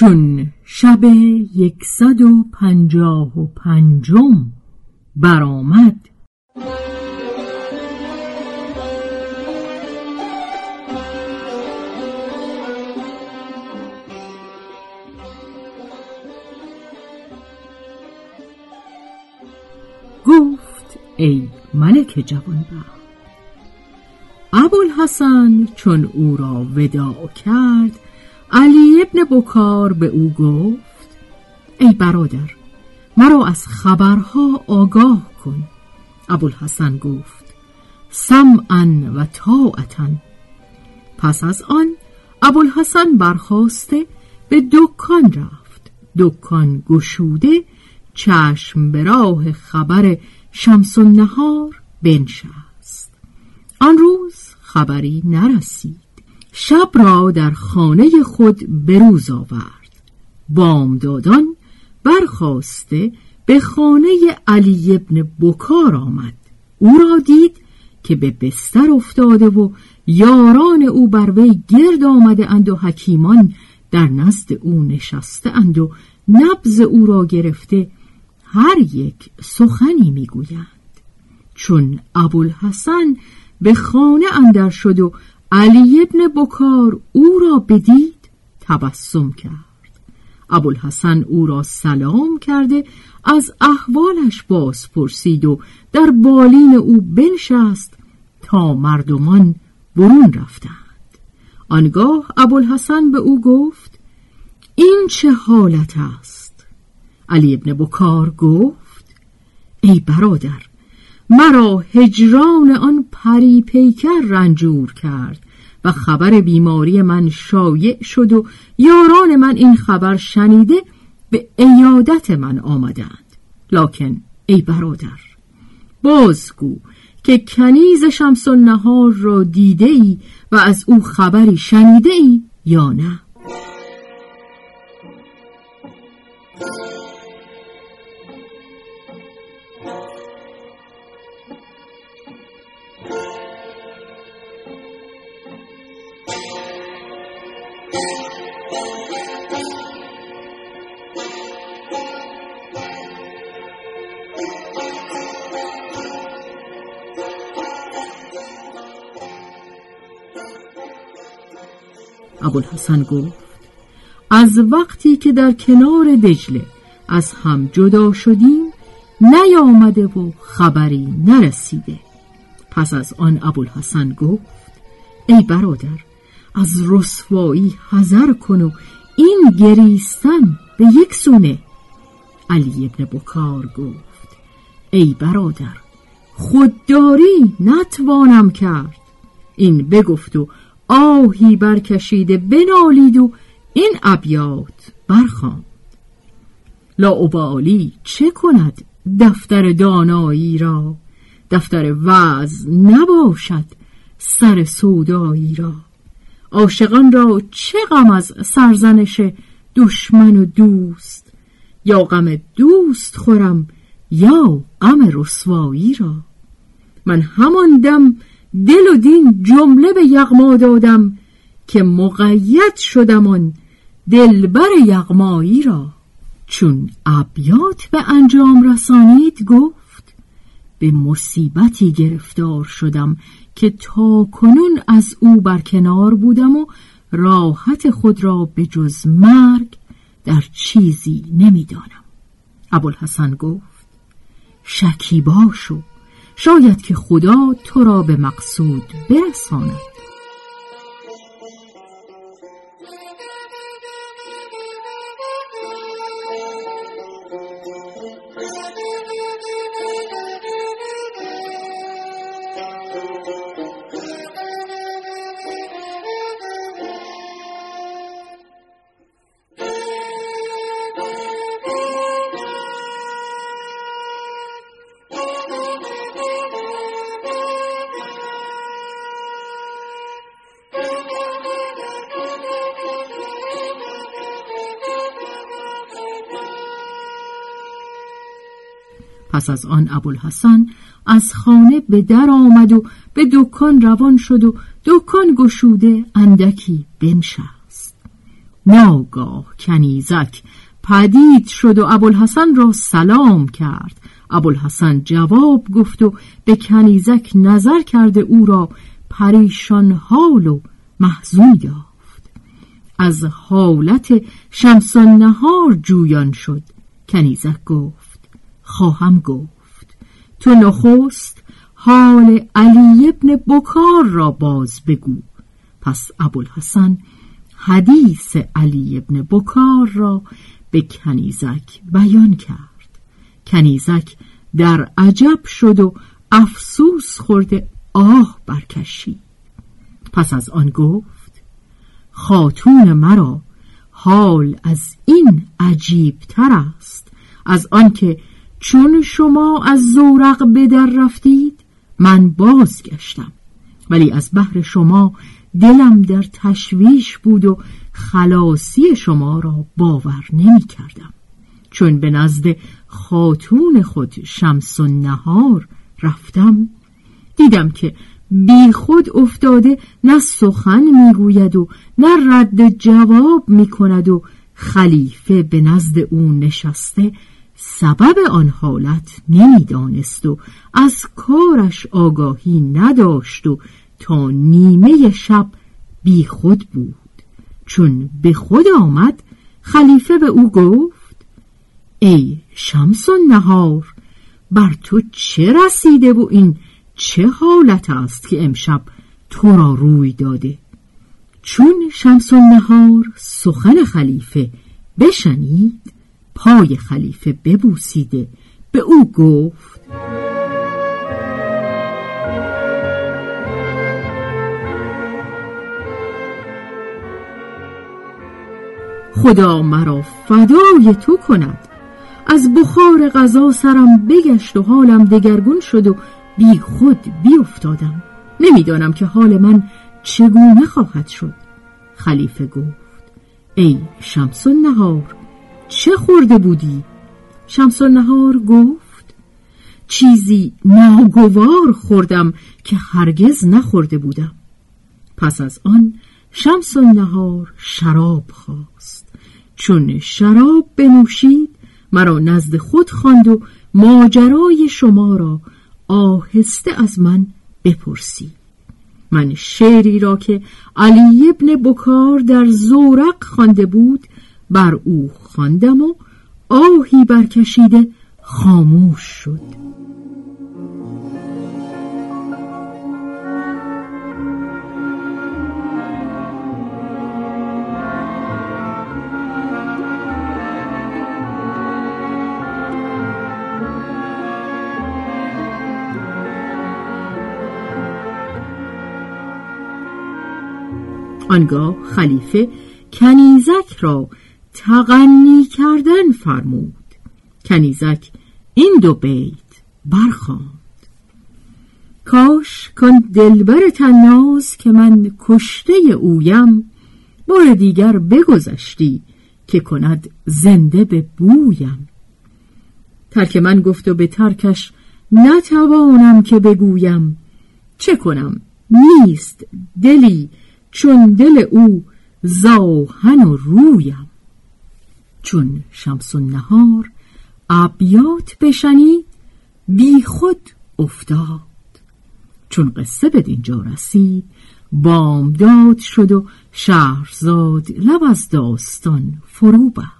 چون شب یکصد و پنجاه و پنجم برآمد. گفت ای ملک جوانبخت ابوالحسن چون او را وداع کرد علی ابن بکار به او گفت ای برادر مرا از خبرها آگاه کن. ابوالحسن گفت سمعا و طاعتا. پس از آن ابوالحسن برخواسته به دکان رفت. دکان گشوده چشم به راه خبر شمس النهار بنشست. آن روز خبری نرسید. شب را در خانه خود بروز آورد. بامدادان برخواسته به خانه علی ابن بکار آمد. او را دید که به بستر افتاده و یاران او بر وی گرد آمده اند و حکیمان در نزد او نشسته اند و نبز او را گرفته هر یک سخنی می‌گویند. چون ابوالحسن به خانه اندر شد و علی ابن بکار او را بدید تبسم کرد. ابوالحسن او را سلام کرده از احوالش باز پرسید و در بالین او بنشست تا مردمان برون رفتند. آنگاه ابوالحسن به او گفت این چه حالت است؟ علی ابن بکار گفت ای برادر مرا هجران آن پری پیکر رنجور کرد و خبر بیماری من شایع شد و یاران من این خبر شنیده به ایادت من آمدند. لکن ای برادر بازگو که کنیز شمس نهار را دیده ای و از او خبری شنیده ای یا نه؟ ابوالحسن گفت از وقتی که در کنار دجله از هم جدا شدیم نیامده و خبری نرسیده. پس از آن ابوالحسن گفت ای برادر از رسوایی حذر کن و این گریستن به یک سونه. علی ابن بکار گفت ای برادر خودداری نتوانم کرد. این بگفت و آهی برکشیده بنالید و این ابیات برخواند لاعبالی چه کند دفتر دانایی را؟ دفتر وعظ نباشد سر سودایی را. عاشقان را چه غم از سرزنش دشمن و دوست؟ یا غم دوست خورم یا غم رسوایی را؟ من همان دم دل و دین جمله به یغما دادم که مقید شدم آن دلبر یغمایی را. چون ابیات به انجام رسانید گفت به مصیبتی گرفتار شدم که تا کنون از او برکنار بودم و راحت خود را به جز مرگ در چیزی نمی‌دانم. ابوالحسن گفت شکیبا شو شاید که خدا تو را به مقصود برساند. پس از آن ابوالحسن از خانه به در آمد و به دکان روان شد و دکان گشوده اندکی بنشست. ناگاه کنیزک پدید شد و ابوالحسن را سلام کرد. ابوالحسن جواب گفت و به کنیزک نظر کرده او را پریشان حال و محزون یافت. از حالت شمس نهار جویان شد. کنیزک گفت خواهم گفت. تو نخست حال علی ابن بکار را باز بگو. پس ابوالحسن حدیث علی ابن بکار را به کنیزک بیان کرد. کنیزک در عجب شد و افسوس خورده آه برکشید. پس از آن گفت خاتون مرا حال از این عجیب تر است از آنکه چون شما از زورق به در رفتید من بازگشتم. ولی از بحر شما دلم در تشویش بود و خلاصی شما را باور نمی کردم چون به نزد خاتون خود شمس و نهار رفتم دیدم که بی خود افتاده نه سخن می‌گوید و نه رد جواب می کند و خلیفه به نزد او نشسته سبب آن حالت نمی‌دانست و از کارش آگاهی نداشت و تا نیمه شب بی خود بود. چون به خود آمد خلیفه به او گفت ای شمس نهار بر تو چه رسیده و این چه حالت است که امشب تو را روی داده؟ چون شمس نهار سخن خلیفه بشنید. پای خلیفه ببوسیده. به او گفت خدا مرا فدای تو کند. از بخار غذا سرم بگشت و حالم دگرگون شد و بی خود بی افتادم نمی‌دانم که حال من چگونه خواهد شد. خلیفه گفت ای شمس نهار چه خورده بودی؟ شمس نهار گفت چیزی ناگوار خوردم که هرگز نخورده بودم. پس از آن شمس نهار شراب خواست. چون شراب بنوشید مرا نزد خود خواند و ماجرای شما را آهسته از من بپرسید. من شعری را که علی ابن بکار در زورق خوانده بود بر او خواندم و آهی برکشیده خاموش شد. آنگاه خلیفه کنیزک را تغنی کردن فرمود. کنیزک این دو بیت برخواند کاش کن دلبر تناز که من کشته اویم بار دیگر بگذشتی که کند زنده به بویم. ترک من گفت و به ترکش نتوانم که بگویم چه کنم؟ نیست دلی چون دل او زاهن و رویم. چون شمس نهار ابیات بشنید بی خود افتاد. چون قصه به دینجا رسید بامداد شد و شهرزاد لب از داستان فرو بست